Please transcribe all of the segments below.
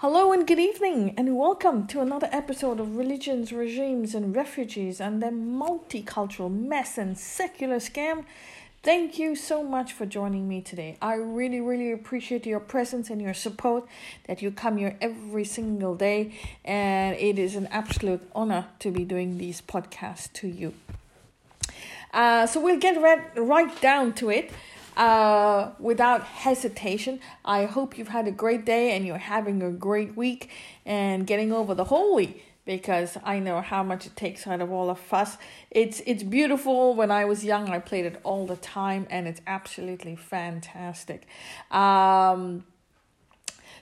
Hello and good evening, and welcome to another episode of Religions, Regimes, and Refugees and their multicultural mess and secular scam. Thank you so much for joining me today. I really, really appreciate your presence and your support that you come here every single day, and it is an absolute honor to be doing these podcasts to you. Uh, so we'll get right, right down to it uh, without hesitation. I hope you've had a great day and you're having a great week and getting over the Holi because I know how much it takes out of all of us. It's it's beautiful. When I was young, I played it all the time, and it's absolutely fantastic. Um,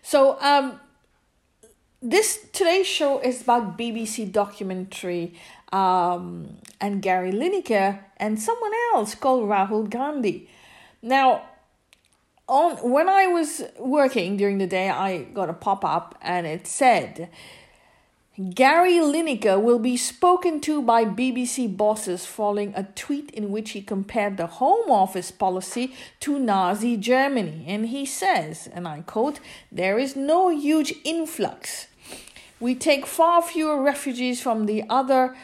so um, this today's show is about BBC documentary um, and Gary Lineker and someone else called Rahul Gandhi. Now, on when I was working during the day, I got a pop up and it said, Gary Lineker will be spoken to by BBC bosses following a tweet in which he compared the Home Office policy to Nazi Germany. And he says, and I quote, there is no huge influx. We take far fewer refugees from the other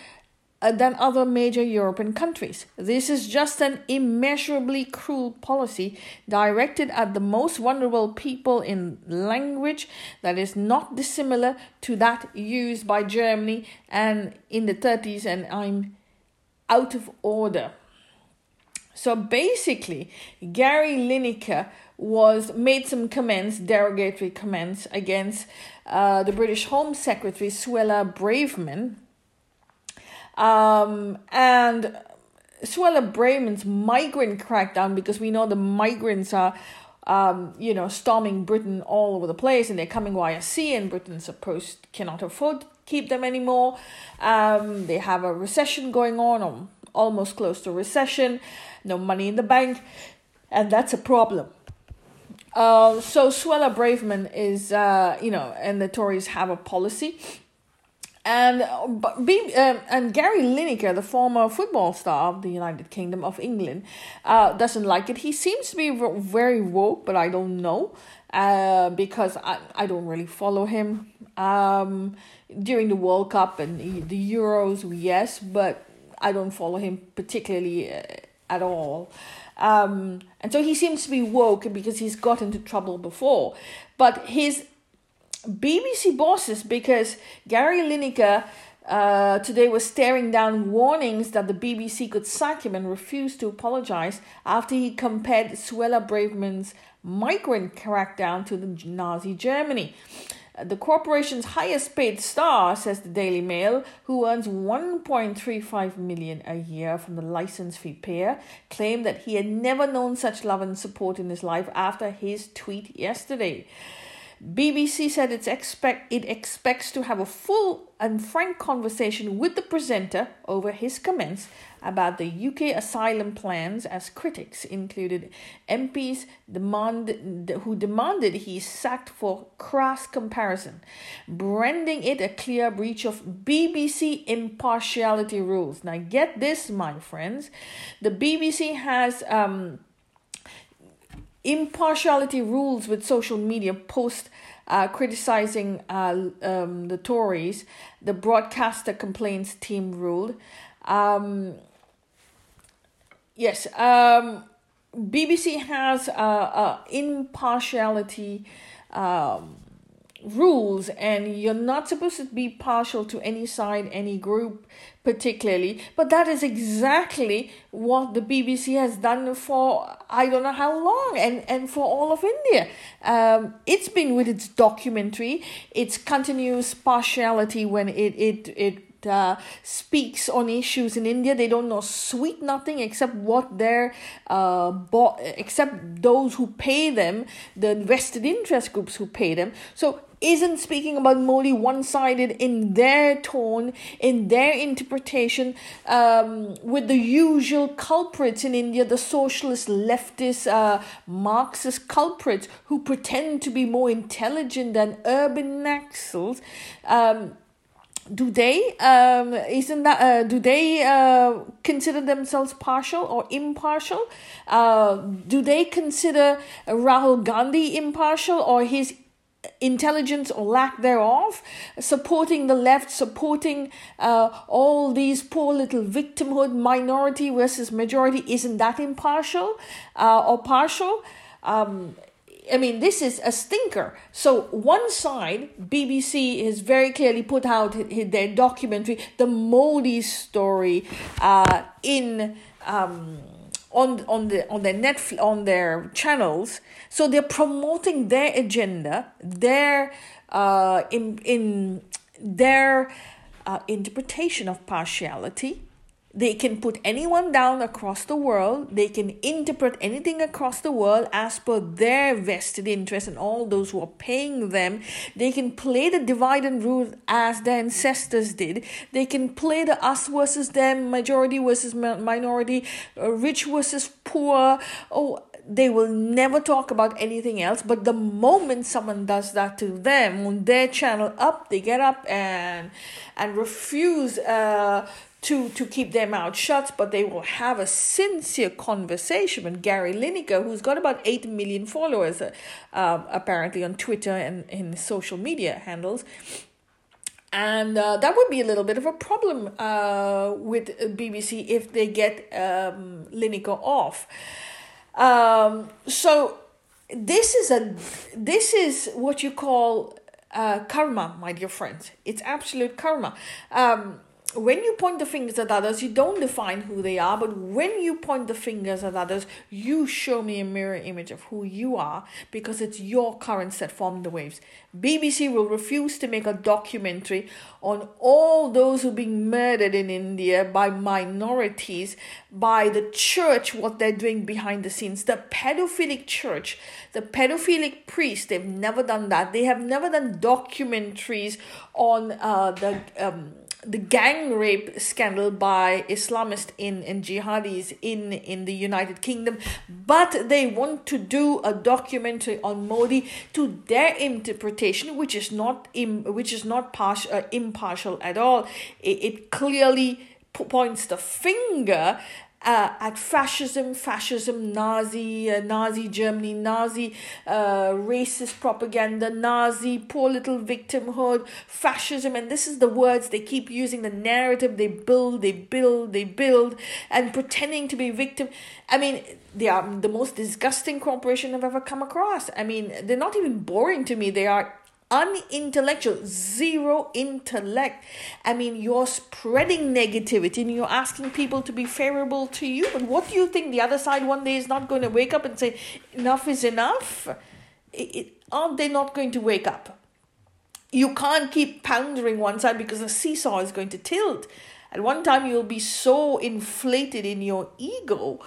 than other major European countries. This is just an immeasurably cruel policy directed at the most vulnerable people in language that is not dissimilar to that used by Germany and in the 30s and I'm out of order. So basically, Gary Lineker was made some comments, derogatory comments against uh, the British Home Secretary Suella Braverman um, and Suella Braverman's migrant crackdown, because we know the migrants are, um, you know, storming Britain all over the place and they're coming via sea, and Britain supposed cannot afford to keep them anymore. Um, they have a recession going on, or almost close to recession, no money in the bank, and that's a problem. Uh, so Suella Braverman is, uh, you know, and the Tories have a policy and be, um, and Gary Lineker, the former football star of the United Kingdom of England, uh, doesn't like it. He seems to be very woke, but I don't know uh, because I, I don't really follow him. Um, during the World Cup and the, the Euros, yes, but I don't follow him particularly uh, at all. Um, and so he seems to be woke because he's got into trouble before. But his BBC bosses because Gary Lineker uh, today was staring down warnings that the BBC could sack him and refused to apologize after he compared Suella Braverman's migrant crackdown to the Nazi Germany. The corporation's highest paid star, says the Daily Mail, who earns 1.35 million a year from the license fee payer, claimed that he had never known such love and support in his life after his tweet yesterday. BBC said it's expect it expects to have a full and frank conversation with the presenter over his comments about the UK asylum plans as critics included MPs demand, who demanded he sacked for crass comparison, branding it a clear breach of BBC impartiality rules. Now get this my friends, the BBC has um impartiality rules with social media post uh, criticizing uh, um, the Tories. The broadcaster complaints team ruled. Um, yes, um, BBC has uh, uh, impartiality um, rules and you're not supposed to be partial to any side any group particularly but that is exactly what the bbc has done for i don't know how long and and for all of india um, it's been with its documentary its continuous partiality when it it it uh, speaks on issues in India. They don't know sweet nothing except what their uh, bo- except those who pay them, the vested interest groups who pay them. So isn't speaking about Modi one sided in their tone, in their interpretation, um, with the usual culprits in India, the socialist, leftist, uh, Marxist culprits who pretend to be more intelligent than urban naxals. Um, do they um isn't that uh, do they uh consider themselves partial or impartial uh do they consider rahul gandhi impartial or his intelligence or lack thereof, supporting the left, supporting uh, all these poor little victimhood, minority versus majority, isn't that impartial uh, or partial? Um, I mean, this is a stinker. So, one side, BBC has very clearly put out their documentary, The Modi Story, uh, in. Um, on on the on their net on their channels. So they're promoting their agenda their uh in in their uh, interpretation of partiality they can put anyone down across the world. They can interpret anything across the world as per their vested interest and all those who are paying them. They can play the divide and rule as their ancestors did. They can play the us versus them, majority versus minority, uh, rich versus poor. Oh, they will never talk about anything else. But the moment someone does that to them on their channel up, they get up and and refuse uh, to to keep their mouth shut, but they will have a sincere conversation with Gary Lineker, who's got about eight million followers, uh, uh, apparently on Twitter and in social media handles. And uh, that would be a little bit of a problem uh, with BBC if they get um, Lineker off. Um, so this is a this is what you call uh, karma, my dear friends. It's absolute karma. Um, when you point the fingers at others, you don't define who they are, but when you point the fingers at others, you show me a mirror image of who you are because it's your currents that form the waves. BBC will refuse to make a documentary on all those who are being murdered in India by minorities, by the church, what they're doing behind the scenes, the pedophilic church, the pedophilic priest. They've never done that. They have never done documentaries on uh, the. Um, the gang rape scandal by Islamists in, in jihadis in, in the United Kingdom, but they want to do a documentary on Modi to their interpretation, which is not Im, which is not partial, uh, impartial at all. It, it clearly points the finger uh, at fascism, fascism, Nazi, uh, Nazi Germany, Nazi uh, racist propaganda, Nazi poor little victimhood, fascism, and this is the words they keep using, the narrative they build, they build, they build, and pretending to be victim. I mean, they are the most disgusting corporation I've ever come across. I mean, they're not even boring to me. They are unintellectual, zero intellect. I mean, you're spreading negativity and you're asking people to be favorable to you. But what do you think? The other side one day is not going to wake up and say, enough is enough? It, aren't they not going to wake up? You can't keep pounding one side because the seesaw is going to tilt. At one time, you'll be so inflated in your ego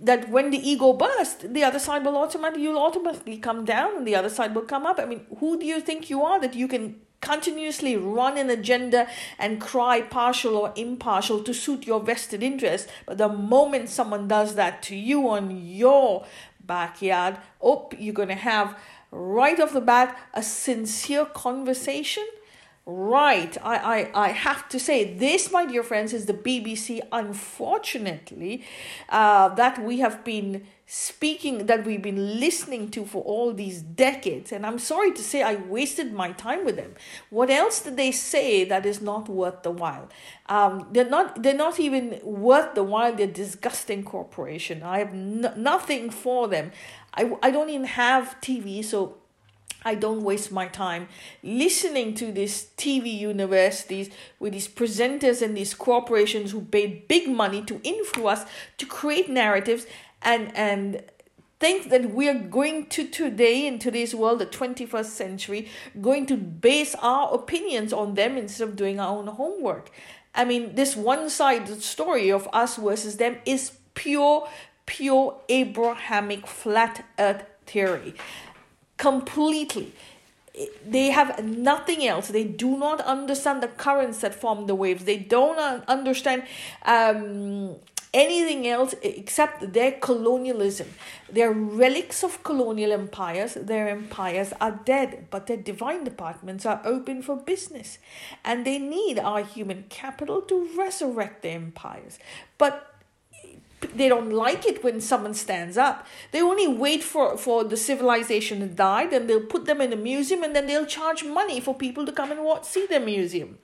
that when the ego bursts, the other side will automatically you'll automatically come down and the other side will come up. I mean, who do you think you are that you can continuously run an agenda and cry partial or impartial to suit your vested interest? But the moment someone does that to you on your backyard, oh, you're gonna have right off the bat a sincere conversation Right, I, I, I have to say, this, my dear friends, is the BBC, unfortunately, uh, that we have been speaking, that we've been listening to for all these decades. And I'm sorry to say, I wasted my time with them. What else did they say that is not worth the while? Um, they're not. They're not even worth the while. They're disgusting corporation. I have nothing for them. I, I don't even have TV, so I don't waste my time listening to these TV universities with these presenters and these corporations who pay big money to influence us to create narratives and and think that we are going to today in today's world the 21st century going to base our opinions on them instead of doing our own homework. I mean this one-sided story of us versus them is pure pure abrahamic flat earth theory completely. They have nothing else. They do not understand the currents that form the waves. They don't understand um, anything else except their colonialism. They're relics of colonial empires. Their empires are dead, but their divine departments are open for business. And they need our human capital to resurrect their empires. But they don't like it when someone stands up. They only wait for, for the civilization to die, then they'll put them in a museum and then they'll charge money for people to come and watch, see the museum.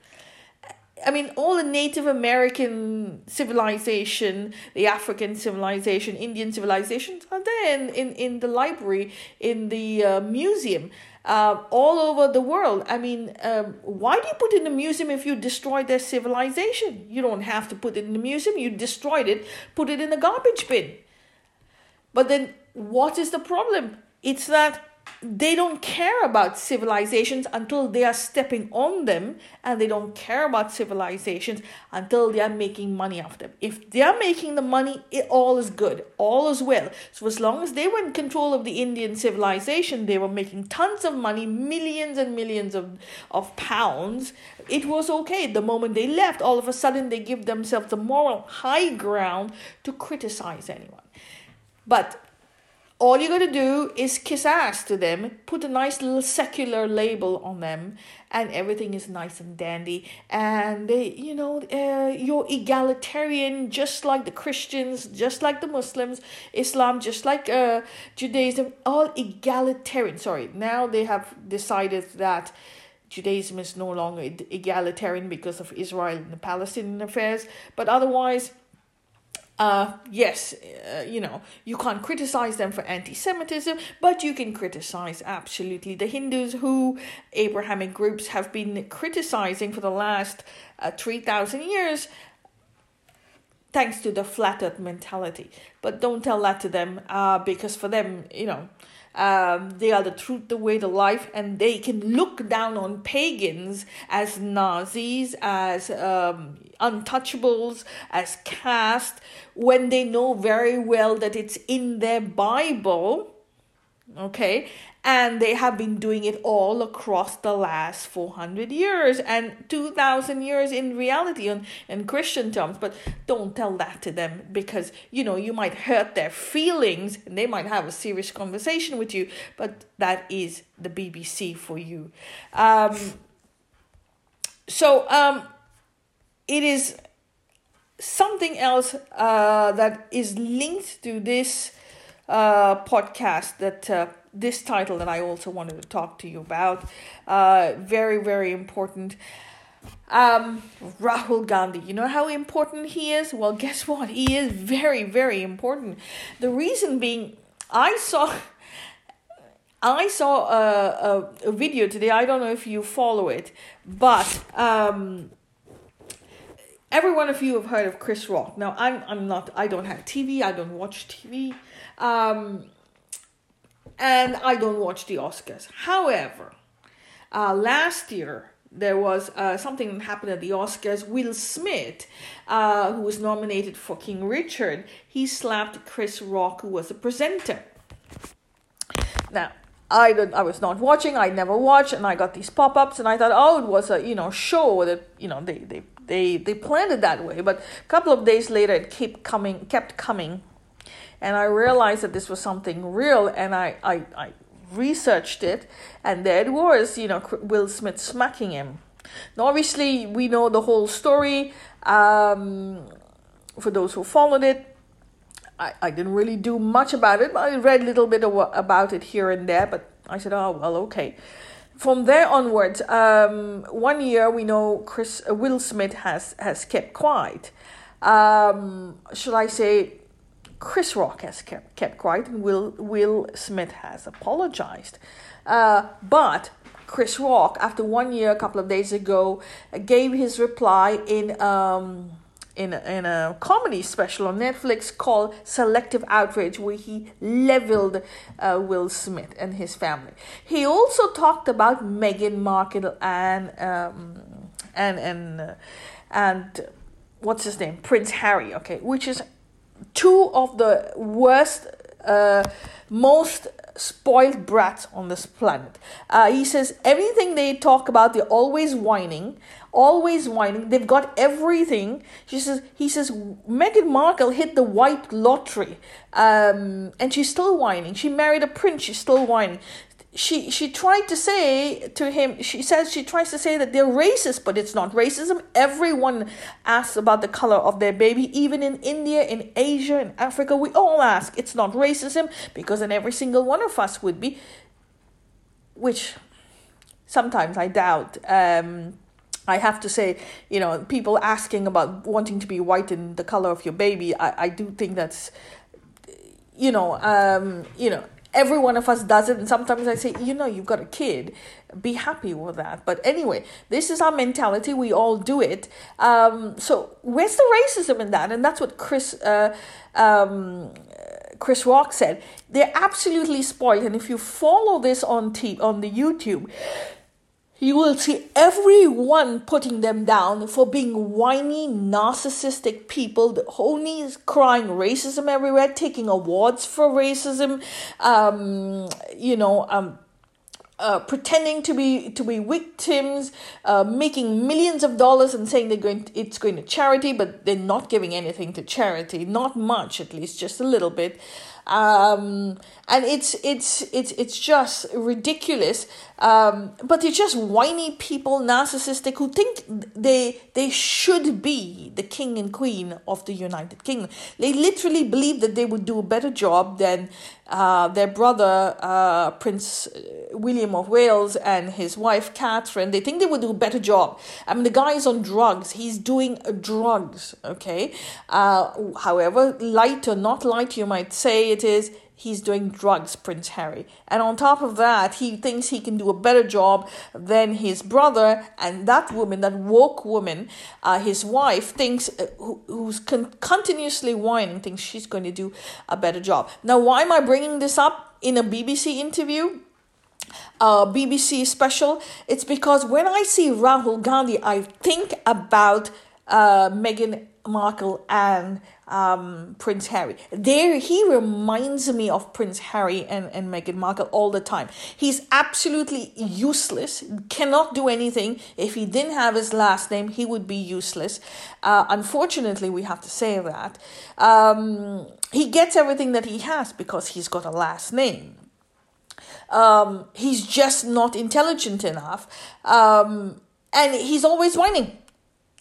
I mean, all the Native American civilization, the African civilization, Indian civilizations are there in, in, in the library, in the uh, museum, uh, all over the world. I mean, um, why do you put it in the museum if you destroyed their civilization? You don't have to put it in the museum. You destroyed it, put it in a garbage bin. But then, what is the problem? It's that they don't care about civilizations until they are stepping on them and they don't care about civilizations until they are making money off them. If they are making the money it all is good. All is well. So as long as they were in control of the indian civilization they were making tons of money millions and millions of, of pounds it was okay. The moment they left all of a sudden they give themselves the moral high ground to criticize anyone. But all you gotta do is kiss ass to them, put a nice little secular label on them, and everything is nice and dandy. And they, you know, uh, you're egalitarian, just like the Christians, just like the Muslims, Islam, just like uh, Judaism, all egalitarian. Sorry, now they have decided that. Judaism is no longer egalitarian because of Israel and the Palestinian affairs, but otherwise, uh, yes, uh, you know, you can't criticize them for anti Semitism, but you can criticize absolutely the Hindus who Abrahamic groups have been criticizing for the last uh, 3,000 years thanks to the flat earth mentality. But don't tell that to them uh, because for them, you know, um, they are the truth, the way, the life, and they can look down on pagans as Nazis, as um, untouchables, as caste, when they know very well that it's in their Bible. Okay, and they have been doing it all across the last 400 years and 2000 years in reality on in christian terms. But don't tell that to them because you know you might hurt their feelings and they might have a serious conversation with you. But that is the bbc for you. Um, so um, it is something else uh, that is linked to this uh, podcast that uh, this title that I also wanted to talk to you about. Uh, very, very important. Um, Rahul Gandhi, you know how important he is? Well, guess what? He is very, very important. The reason being, I saw. I saw a, a, a video today. I don't know if you follow it, but um, every one of you have heard of Chris Rock. Now, I'm I'm not. I don't have TV. I don't watch TV. Um, and I don't watch the Oscars. However, uh, last year there was uh, something happened at the Oscars. Will Smith, uh, who was nominated for King Richard, he slapped Chris Rock, who was the presenter. Now, I did, I was not watching. I never watched, and I got these pop ups, and I thought, oh, it was a you know show that you know they they they they planned it that way. But a couple of days later, it kept coming, kept coming and I realized that this was something real, and I, I, I researched it, and there it was, you know, Will Smith smacking him. Now, obviously, we know the whole story. Um, for those who followed it, I, I didn't really do much about it. I read a little bit about it here and there, but I said, oh, well, okay. From there onwards, um, one year we know Chris uh, Will Smith has has kept quiet. Um, should I say Chris Rock has kept, kept quiet Will, Will Smith has apologized. Uh, but Chris Rock, after one year, a couple of days ago, gave his reply in um, in a, in a comedy special on Netflix called Selective Outrage, where he leveled uh, Will Smith and his family. He also talked about Meghan Markle and um, and and uh, and what's his name, Prince Harry. Okay, which is two of the worst, uh, most spoiled brats on this planet. Uh, he says everything they talk about, they're always whining, always whining. They've got everything. She says he says Meghan Markle hit the white lottery, um, and she's still whining. She married a prince. She's still whining. She she tried to say to him she says she tries to say that they're racist but it's not racism. Everyone asks about the color of their baby. Even in india in asia in africa we all ask it's not racism because then every single one of us would be which sometimes i doubt. Um, I have to say, you know, people asking about wanting to be white in the color of your baby, I, I do think that's, you know, um, you know, every one of us does it and sometimes i say you know you've got a kid. Be happy with that. But anyway this is our mentality. We all do it. Um, so where's the racism in that? And that's what chris uh, um, chris rock said. They're absolutely spoiled. And if you follow this on t- on the youtube you will see everyone putting them down for being whiny, narcissistic people, the only crying racism everywhere, taking awards for racism, um, you know, um, uh, pretending to be to be victims, uh, making millions of dollars and saying they're going to, it's going to charity, but they're not giving anything to charity, not much at least, just a little bit. Um, and it's it's it's it's just ridiculous. Um, but they're just whiny people, narcissistic, who think they they should be the king and queen of the United Kingdom. They literally believe that they would do a better job than uh, their brother uh, Prince William of Wales and his wife Catherine. They think they would do a better job. I mean, the guy is on drugs. He's doing drugs. Okay. Uh, however, light or not light, you might say it is he's doing drugs, Prince Harry. And on top of that, he thinks he can do a better job than his brother. And that woman, that woke woman, uh, his wife, thinks, uh, who, who's con- continuously whining, thinks she's going to do a better job. Now, why am I bringing this up in a BBC interview? Uh, BBC special. It's because when I see Rahul Gandhi, I think about uh, Meghan Markle and um, Prince Harry. There, he reminds me of Prince Harry and, and Meghan Markle all the time. He's absolutely useless, cannot do anything. If he didn't have his last name, he would be useless. Uh, unfortunately, we have to say that. Um, he gets everything that he has because he's got a last name. Um, he's just not intelligent enough. Um, and he's always whining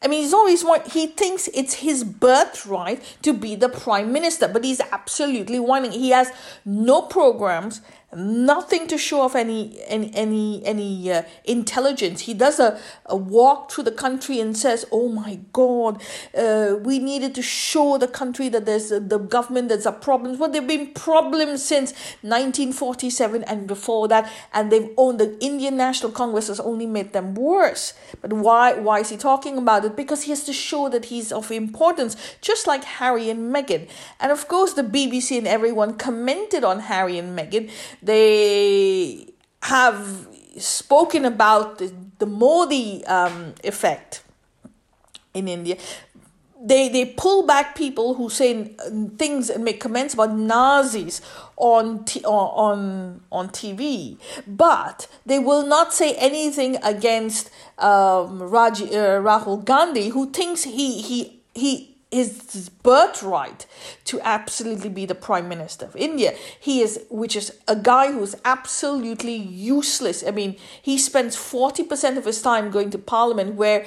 I mean, he's always want, he thinks it's his birthright to be the prime minister, but he's absolutely whining. He has no programs, nothing to show off any any any any uh, intelligence. He does a, a walk through the country and says, "Oh my God, uh, we needed to show the country that there's the government there's a problem." Well, there've been problems since 1947 and before that, and they've owned the Indian National Congress has only made them worse. But why why is he talking about it? Because he has to show that he's of importance, just like Harry and Meghan. And of course, the BBC and everyone commented on Harry and Meghan they have spoken about the, the Modi um, effect in India. They, they pull back people who say things and make comments about Nazis on t- on on TV, but they will not say anything against um, Raj, uh, Rahul Gandhi, who thinks he he he his birthright to absolutely be the prime minister of India. He is, which is a guy who's absolutely useless. I mean, he spends 40% of his time going to parliament where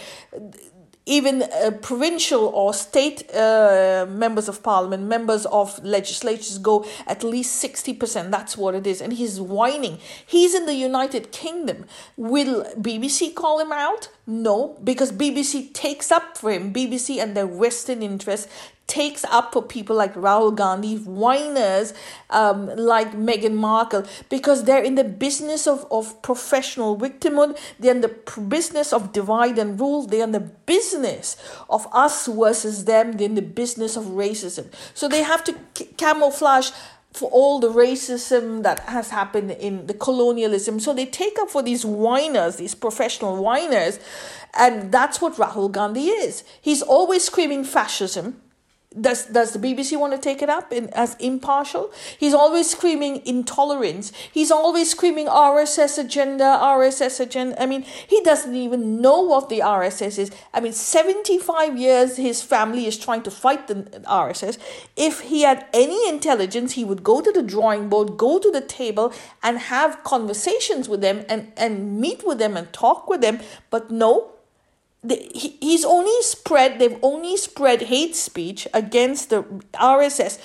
even uh, provincial or state uh, members of parliament, members of legislatures go at least 60%. That's what it is. And he's whining. He's in the United Kingdom. Will BBC call him out? No, because BBC takes up for him. BBC and their Western interests takes up for people like Rahul Gandhi, whiners um, like Meghan Markle, because they're in the business of, of professional victimhood, they're in the business of divide and rule, they're in the business of us versus them, they're in the business of racism. So they have to c- camouflage for all the racism that has happened in the colonialism. So they take up for these whiners, these professional whiners, and that's what Rahul Gandhi is. He's always screaming fascism does does the BBC want to take it up in, as impartial? He's always screaming intolerance. He's always screaming RSS agenda, RSS agenda. I mean, he doesn't even know what the RSS is. I mean, 75 years his family is trying to fight the RSS. If he had any intelligence, he would go to the drawing board, go to the table and have conversations with them and, and meet with them and talk with them. But no, the, he, he's only spread they've only spread hate speech against the RSS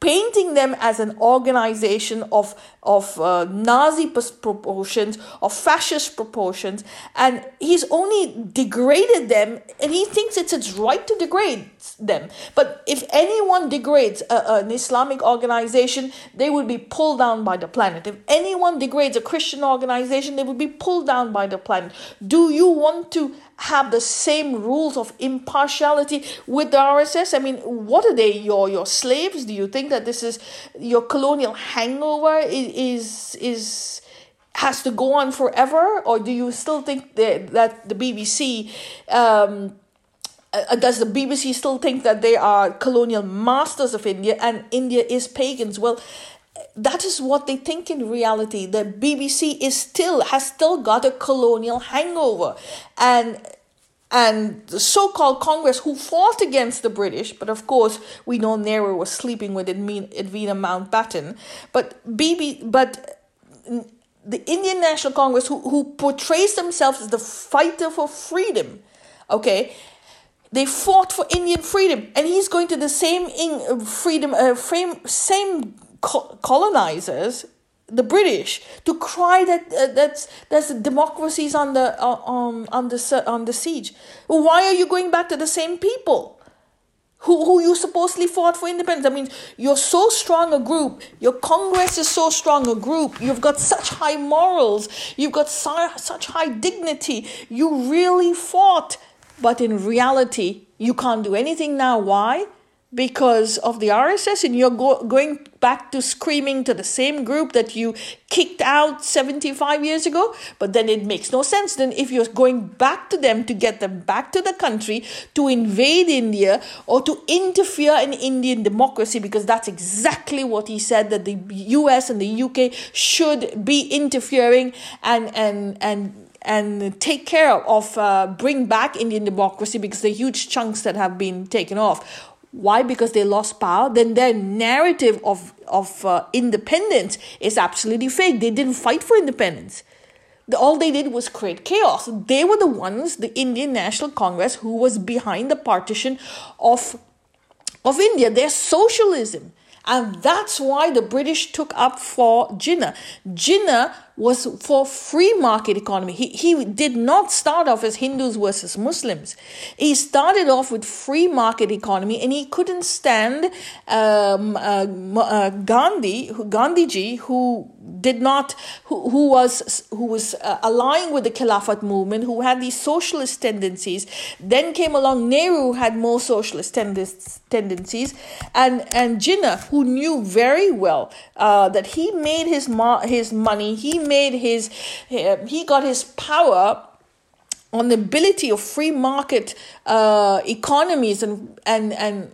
painting them as an organization of of uh, Nazi proportions, of fascist proportions, and he's only degraded them, and he thinks it's its right to degrade them. But if anyone degrades a, an Islamic organization, they will be pulled down by the planet. If anyone degrades a Christian organization, they will be pulled down by the planet. Do you want to have the same rules of impartiality with the RSS? I mean, what are they? Your your slaves? Do you think that this is your colonial hangover? Is is has to go on forever, or do you still think that that the BBC? Um, uh, does the BBC still think that they are colonial masters of India and India is pagans? Well, that is what they think in reality. The BBC is still has still got a colonial hangover, and and the so-called Congress who fought against the British, but of course we know Nehru was sleeping with Edwina Mountbatten, but BB, but the Indian National Congress who who portrays themselves as the fighter for freedom, okay, they fought for Indian freedom, and he's going to the same in, freedom, uh, frame, same colonizers, the British, to cry that uh, that's that's democracies on the uh, um, on the on the siege. Why are you going back to the same people? Who, who you supposedly fought for independence. I mean, you're so strong a group. Your Congress is so strong a group. You've got such high morals. You've got su- such high dignity. You really fought. But in reality, you can't do anything now. Why? because of the RSS and you're go- going back to screaming to the same group that you kicked out 75 years ago. But then it makes no sense. Then, if you're going back to them to get them back to the country to invade India or to interfere in Indian democracy, because that's exactly what he said that the US and the UK should be interfering and, and, and and take care of uh, bring back Indian democracy because the huge chunks that have been taken off why? Because they lost power. Then their narrative of, of uh, independence is absolutely fake. They didn't fight for independence. The, all they did was create chaos. They were the ones, the Indian National Congress, who was behind the partition of, of India. Their socialism. And that's why the British took up for Jinnah. Jinnah was for free market economy. He, he did not start off as Hindus versus Muslims. He started off with free market economy and he couldn't stand um, uh, uh, Gandhi, Gandhiji, who did not, who, who was, who was uh, aligning with the Khilafat movement, who had these socialist tendencies. Then came along Nehru, who had more socialist tendencies, and, and Jinnah, who knew very well uh, that he made his, his money, he made his, he got his power on the ability of free market uh, economies and and and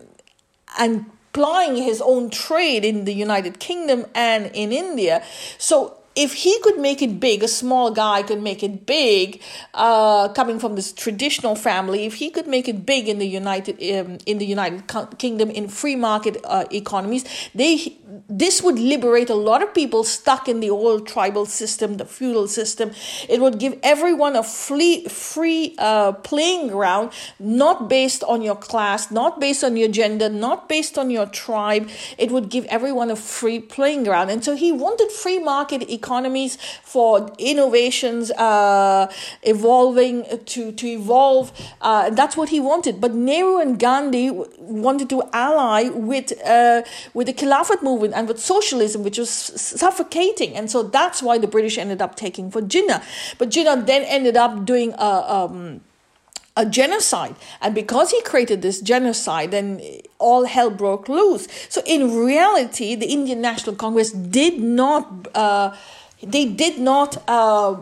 and plying his own trade in the United Kingdom and in India. So if he could make it big, a small guy could make it big, uh, coming from this traditional family. If he could make it big in the United um, in the United Kingdom in free market uh, economies, they this would liberate a lot of people stuck in the old tribal system, the feudal system. It would give everyone a free free uh, playing ground, not based on your class, not based on your gender, not based on your tribe. It would give everyone a free playing ground, and so he wanted free market economies, for innovations uh, evolving to, to evolve. Uh, that's what he wanted. But Nehru and Gandhi wanted to ally with, uh, with the Khilafat movement and with socialism, which was suffocating. And so that's why the British ended up taking for Jinnah. But Jinnah then ended up doing a. Um, a genocide. And because he created this genocide, then all hell broke loose. So in reality, the Indian National Congress did not. Uh, they did not uh,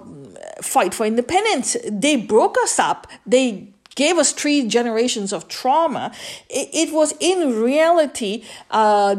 fight for independence. They broke us up. They gave us three generations of trauma. It, it was in reality uh,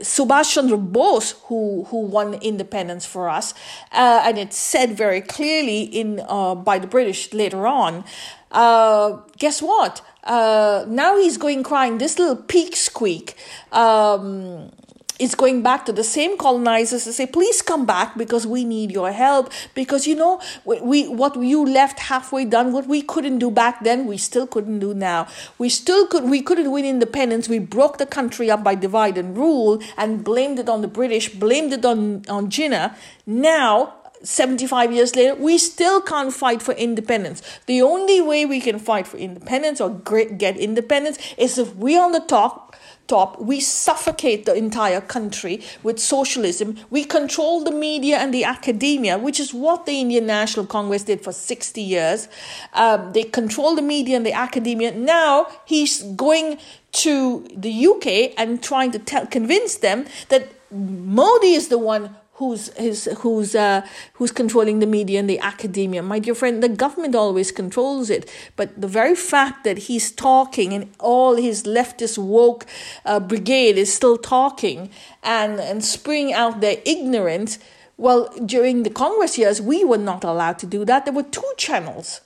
Subhash Chandra Bose who, who won independence for us, uh, and it's said very clearly in uh, by the British later on. Uh, guess what? Uh, now he's going crying. This little peak squeak. Um, is going back to the same colonizers to say, please come back because we need your help. Because you know, we what you left halfway done, what we couldn't do back then, we still couldn't do now. We still could we couldn't win independence. We broke the country up by divide and rule and blamed it on the British, blamed it on, on Jinnah. Now 75 years later, we still can't fight for independence. The only way we can fight for independence or get independence is if we on the top top, we suffocate the entire country with socialism. We control the media and the academia, which is what the Indian National Congress did for 60 years. Um, they control the media and the academia. Now he's going to the UK and trying to tell, convince them that Modi is the one who's his, who's uh, who's controlling the media and the academia. My dear friend, the government always controls it, but the very fact that he's talking and all his leftist woke uh, brigade is still talking and and spring out their ignorance. Well, during the Congress years, we were not allowed to do that. There were two channels,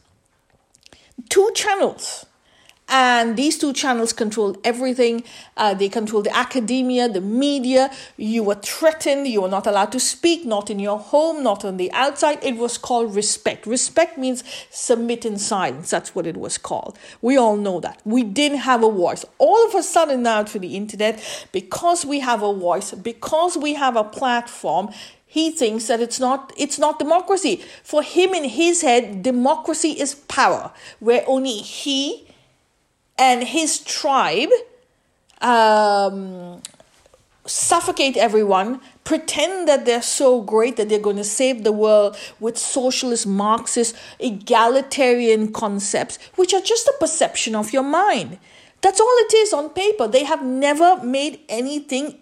two channels and these two channels control everything. Uh, they control the academia, the media. You were threatened. You were not allowed to speak, not in your home, not on the outside. It was called respect. Respect means submit in silence. That's what it was called. We all know that. We didn't have a voice. All of a sudden now through the internet, because we have a voice, because we have a platform, he thinks that it's not it's not democracy for him in his head democracy is power where only he and his tribe um, suffocate everyone, pretend that they're so great that they're going to save the world with socialist, Marxist, egalitarian concepts, which are just a perception of your mind. That's all it is on paper. They have never made anything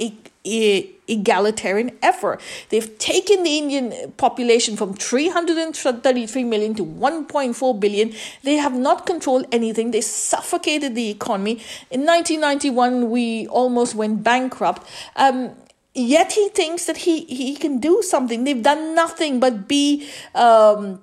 egalitarian effort. They've taken the Indian population from 333 million to 1.4 billion. They have not controlled anything. They suffocated the economy. In 1991, we almost went bankrupt. Um, yet he thinks that he, he can do something. They've done nothing but be. Um,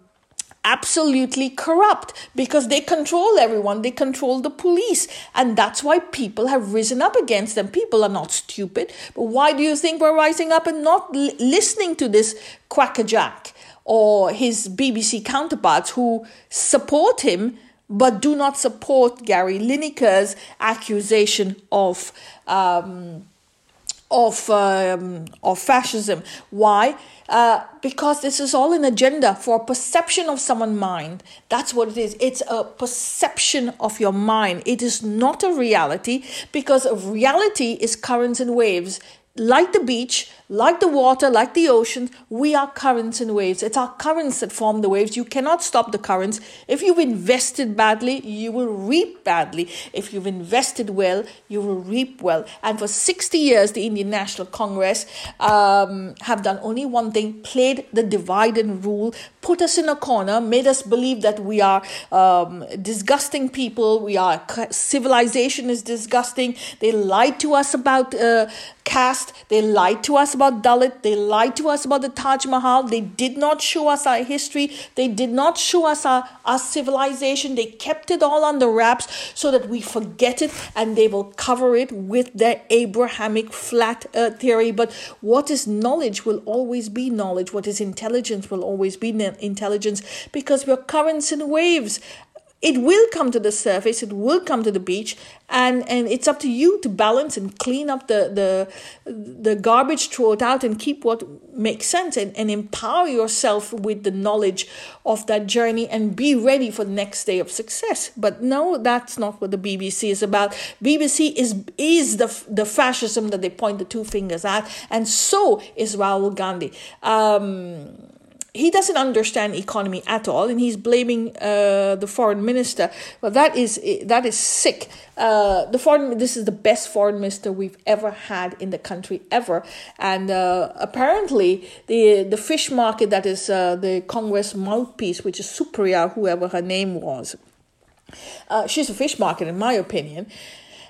absolutely corrupt because they control everyone. They control the police. And that's why people have risen up against them. People are not stupid. But why do you think we're rising up and not l- listening to this quackerjack or his BBC counterparts who support him? But do not support Gary Lineker's accusation of um, of um, of fascism. Why? Uh, because this is all an agenda for perception of someone's mind. That's what it is. It's a perception of your mind. It is not a reality because reality is currents and waves like the beach, like the water, like the ocean, we are currents and waves. It's our currents that form the waves. You cannot stop the currents. If you've invested badly, you will reap badly. If you've invested well, you will reap well. And for 60 years, the Indian National Congress um, have done only one thing played the divide and rule, put us in a corner, made us believe that we are um, disgusting people, we are civilization is disgusting. They lied to us about uh, caste, they lied to us about Dalit, they lied to us about the Taj Mahal, they did not show us our history, they did not show us our, our civilization, they kept it all under wraps so that we forget it and they will cover it with their Abrahamic flat earth theory. But what is knowledge will always be knowledge, what is intelligence will always be intelligence because we're currents and waves it will come to the surface it will come to the beach and and it's up to you to balance and clean up the the the garbage throw it out and keep what makes sense and, and empower yourself with the knowledge of that journey and be ready for the next day of success. But no that's not what the bbc is about. Bbc is is the the fascism that they point the two fingers at and so is rahul gandhi. Um, he doesn't understand economy at all, and he's blaming uh, the foreign minister. Well, that is that is sick. Uh, the foreign this is the best foreign minister we've ever had in the country ever, and uh, apparently the the fish market that is uh, the Congress mouthpiece, which is Supriya, whoever her name was Uh, she's a fish market, in my opinion.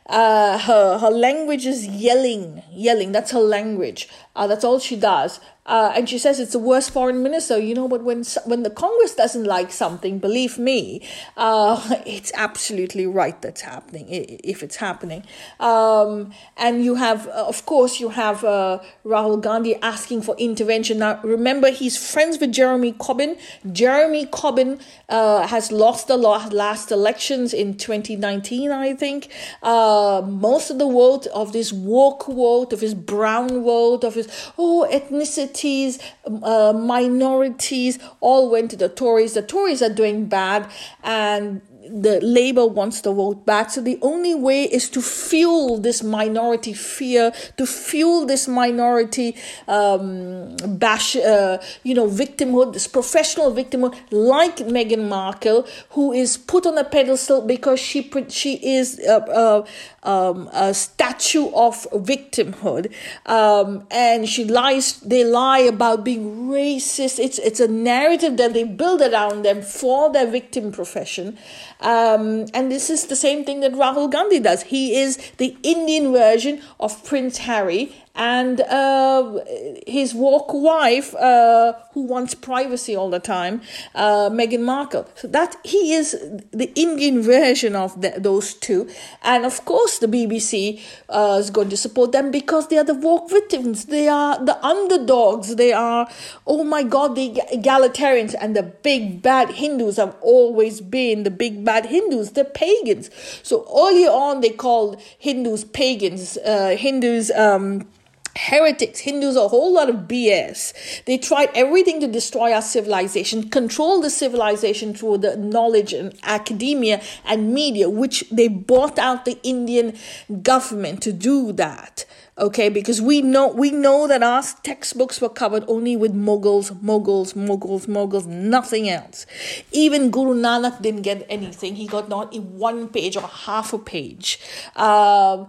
Uh, her her language is yelling, yelling. That's her language. Uh, that's all she does. Uh, and she says it's the worst foreign minister, you know. But when when the Congress doesn't like something, believe me, uh, it's absolutely right that's happening if it's happening. Um, and you have, uh, of course, you have uh, Rahul Gandhi asking for intervention. Now, remember, he's friends with Jeremy Corbyn. Jeremy Corbyn uh, has lost the last elections in 2019, I think. Uh, most of the vote of this woke vote, of his brown vote, of his oh ethnicity minorities, uh, minorities all went to the Tories. The Tories are doing bad, and the Labour wants the vote back. So the only way is to fuel this minority fear, to fuel this minority um, bash, uh, you know, victimhood, this professional victimhood, like Meghan Markle, who is put on a pedestal because she she is uh, uh, um, a statue of victimhood, um, and she lies. They lie about being racist. It's it's a narrative that they build around them for their victim profession, um, and this is the same thing that Rahul Gandhi does. He is the Indian version of Prince Harry, and uh, his woke wife, uh, who wants privacy all the time, uh, Meghan Markle. So that he is the Indian version of the, those two, and of course the BBC uh, is going to support them because they are the woke victims. They are the underdogs. They are, oh my God, the egalitarians and the big bad Hindus have always been the big bad Hindus. The pagans. So earlier on, they called Hindus pagans. Uh, Hindus. Um, heretics, Hindus, a whole lot of BS. They tried everything to destroy our civilization, control the civilization through the knowledge and academia and media, which they bought out the Indian government to do that. Okay, because we know we know that our textbooks were covered only with Mughals, Mughals, Mughals, Mughals, nothing else. Even Guru Nanak didn't get anything. He got not one page or half a page. Um,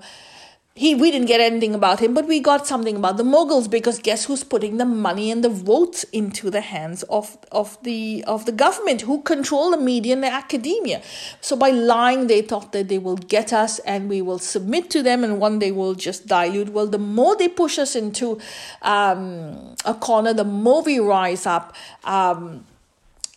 he we didn't get anything about him, but we got something about the Mughals because guess who's putting the money and the votes into the hands of of the of the government who control the media and the academia. So by lying, they thought that they will get us and we will submit to them, and one day we'll just dilute. Well, the more they push us into um, a corner, the more we rise up. Um,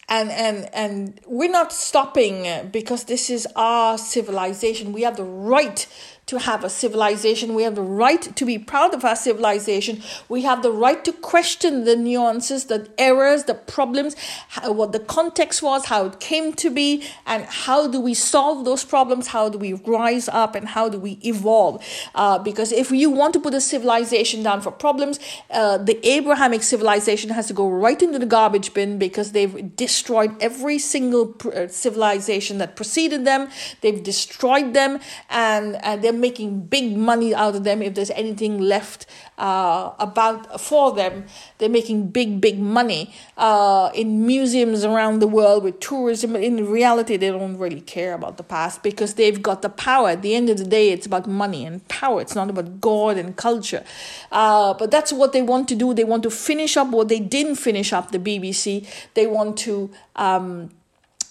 and and and we're not stopping because this is our civilization we have the right to have a civilization. We have the right to be proud of our civilization. We have the right to question the nuances, the errors, the problems, how, what the context was, how it came to be, and how do we solve those problems? How do we rise up and how do we evolve? Uh, because if you want to put a civilization down for problems, uh, the Abrahamic civilization has to go right into the garbage bin because they've destroyed every single uh, civilization that preceded them. They've destroyed them and, and they're making big money out of them. If there's anything left uh, about for them they're making big big money uh, in museums around the world with tourism. In reality they don't really care about the past because they've got the power. At the end of the day it's about money and power. It's not about god and culture. Uh, but that's what they want to do. They want to finish up what they didn't finish up the bbc they want to um,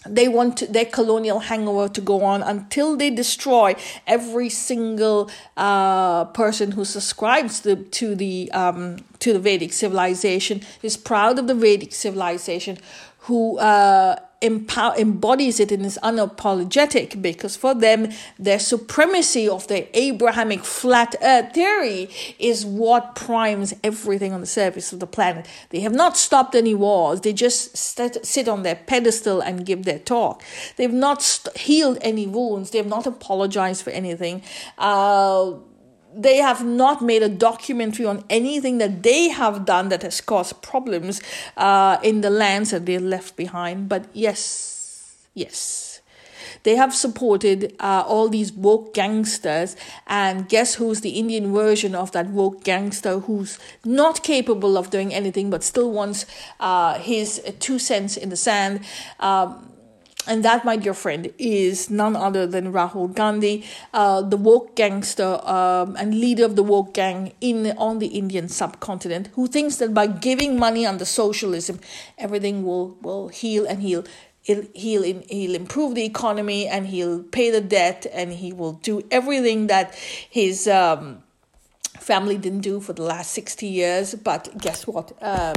they want their colonial hangover to go on until they destroy every single uh, person who subscribes to, to the um, to the Vedic civilization is proud of the Vedic civilization who uh, empower, embodies it and is unapologetic because for them, their supremacy of the Abrahamic flat earth theory is what primes everything on the surface of the planet. They have not stopped any wars, they just st- sit on their pedestal and give their talk. They've not st- healed any wounds, they have not apologized for anything. Uh, they have not made a documentary on anything that they have done that has caused problems uh, in the lands that they left behind. But yes, yes. They have supported uh, all these woke gangsters, and guess who's the Indian version of that woke gangster who's not capable of doing anything but still wants uh, his two cents in the sand? Um, and that, my dear friend, is none other than Rahul Gandhi, uh, the woke gangster um, and leader of the woke gang in on the Indian subcontinent, who thinks that by giving money under socialism, everything will, will heal and heal he'll he'll he'll improve the economy and he'll pay the debt and he will do everything that his um, family didn't do for the last 60 years. But guess what? Um,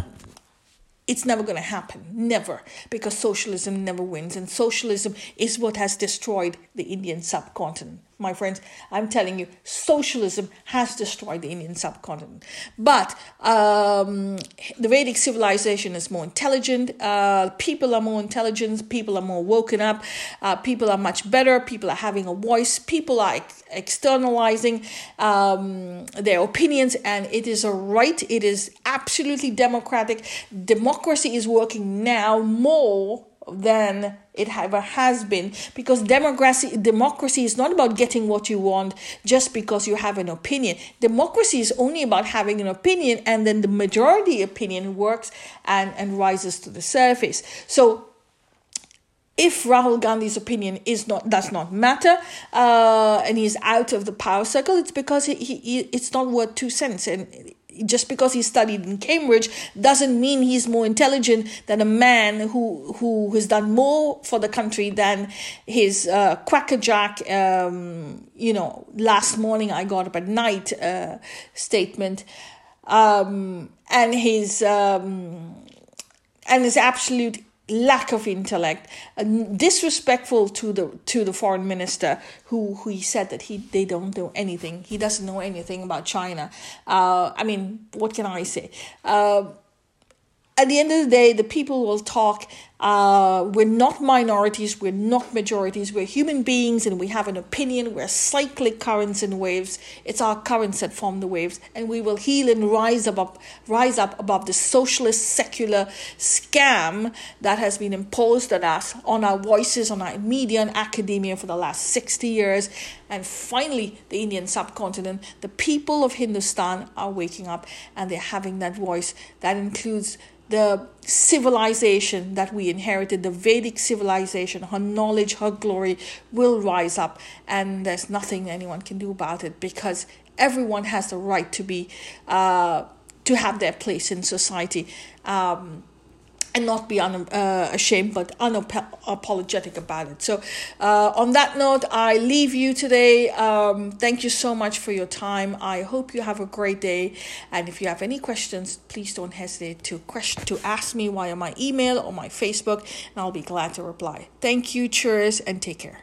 it's never going to happen. Never. Because socialism never wins and socialism is what has destroyed the indian subcontinent my friends. I'm telling you, socialism has destroyed the Indian subcontinent. But um, the Vedic civilization is more intelligent. Uh, people are more intelligent. People are more woken up. Uh, people are much better. People are having a voice. People are ex- externalizing um, their opinions, and it is a right. It is absolutely democratic. Democracy is working now more than it ever has been. Because democracy democracy is not about getting what you want just because you have an opinion. Democracy is only about having an opinion and then the majority opinion works and and rises to the surface. So if Rahul Gandhi's opinion is not does not matter uh, and he's out of the power circle, it's because he, he, it's not worth two cents. And just because he studied in Cambridge doesn't mean he's more intelligent than a man who who has done more for the country than his uh, quackerjack. Um, you know, last morning I got up at night uh, statement, um, and his um, and his absolute lack of intellect, uh, disrespectful to the to the foreign minister who who he said that he they don't know anything. He doesn't know anything about China. Uh, I mean, what can I say? Uh, at the end of the day, the people will talk. Uh, we're not minorities, we're not majorities, we're human beings and we have an opinion. We're cyclic currents and waves. It's our currents that form the waves, and we will heal and rise above, rise up above the socialist secular scam that has been imposed on us, on our voices, on our media and academia for the last 60 years. And finally, the Indian subcontinent, the people of Hindustan are waking up and they're having that voice that includes the civilization that we inherited, the Vedic civilization, her knowledge, her glory will rise up, and there's nothing anyone can do about it because everyone has the right to be, uh, to have their place in society. Um, and not be un, uh, ashamed but unapologetic about it. So, uh, on that note, I leave you today. Um, thank you so much for your time. I hope you have a great day. And if you have any questions, please don't hesitate to question to ask me via my email or my Facebook, and I'll be glad to reply. Thank you, cheers, and take care.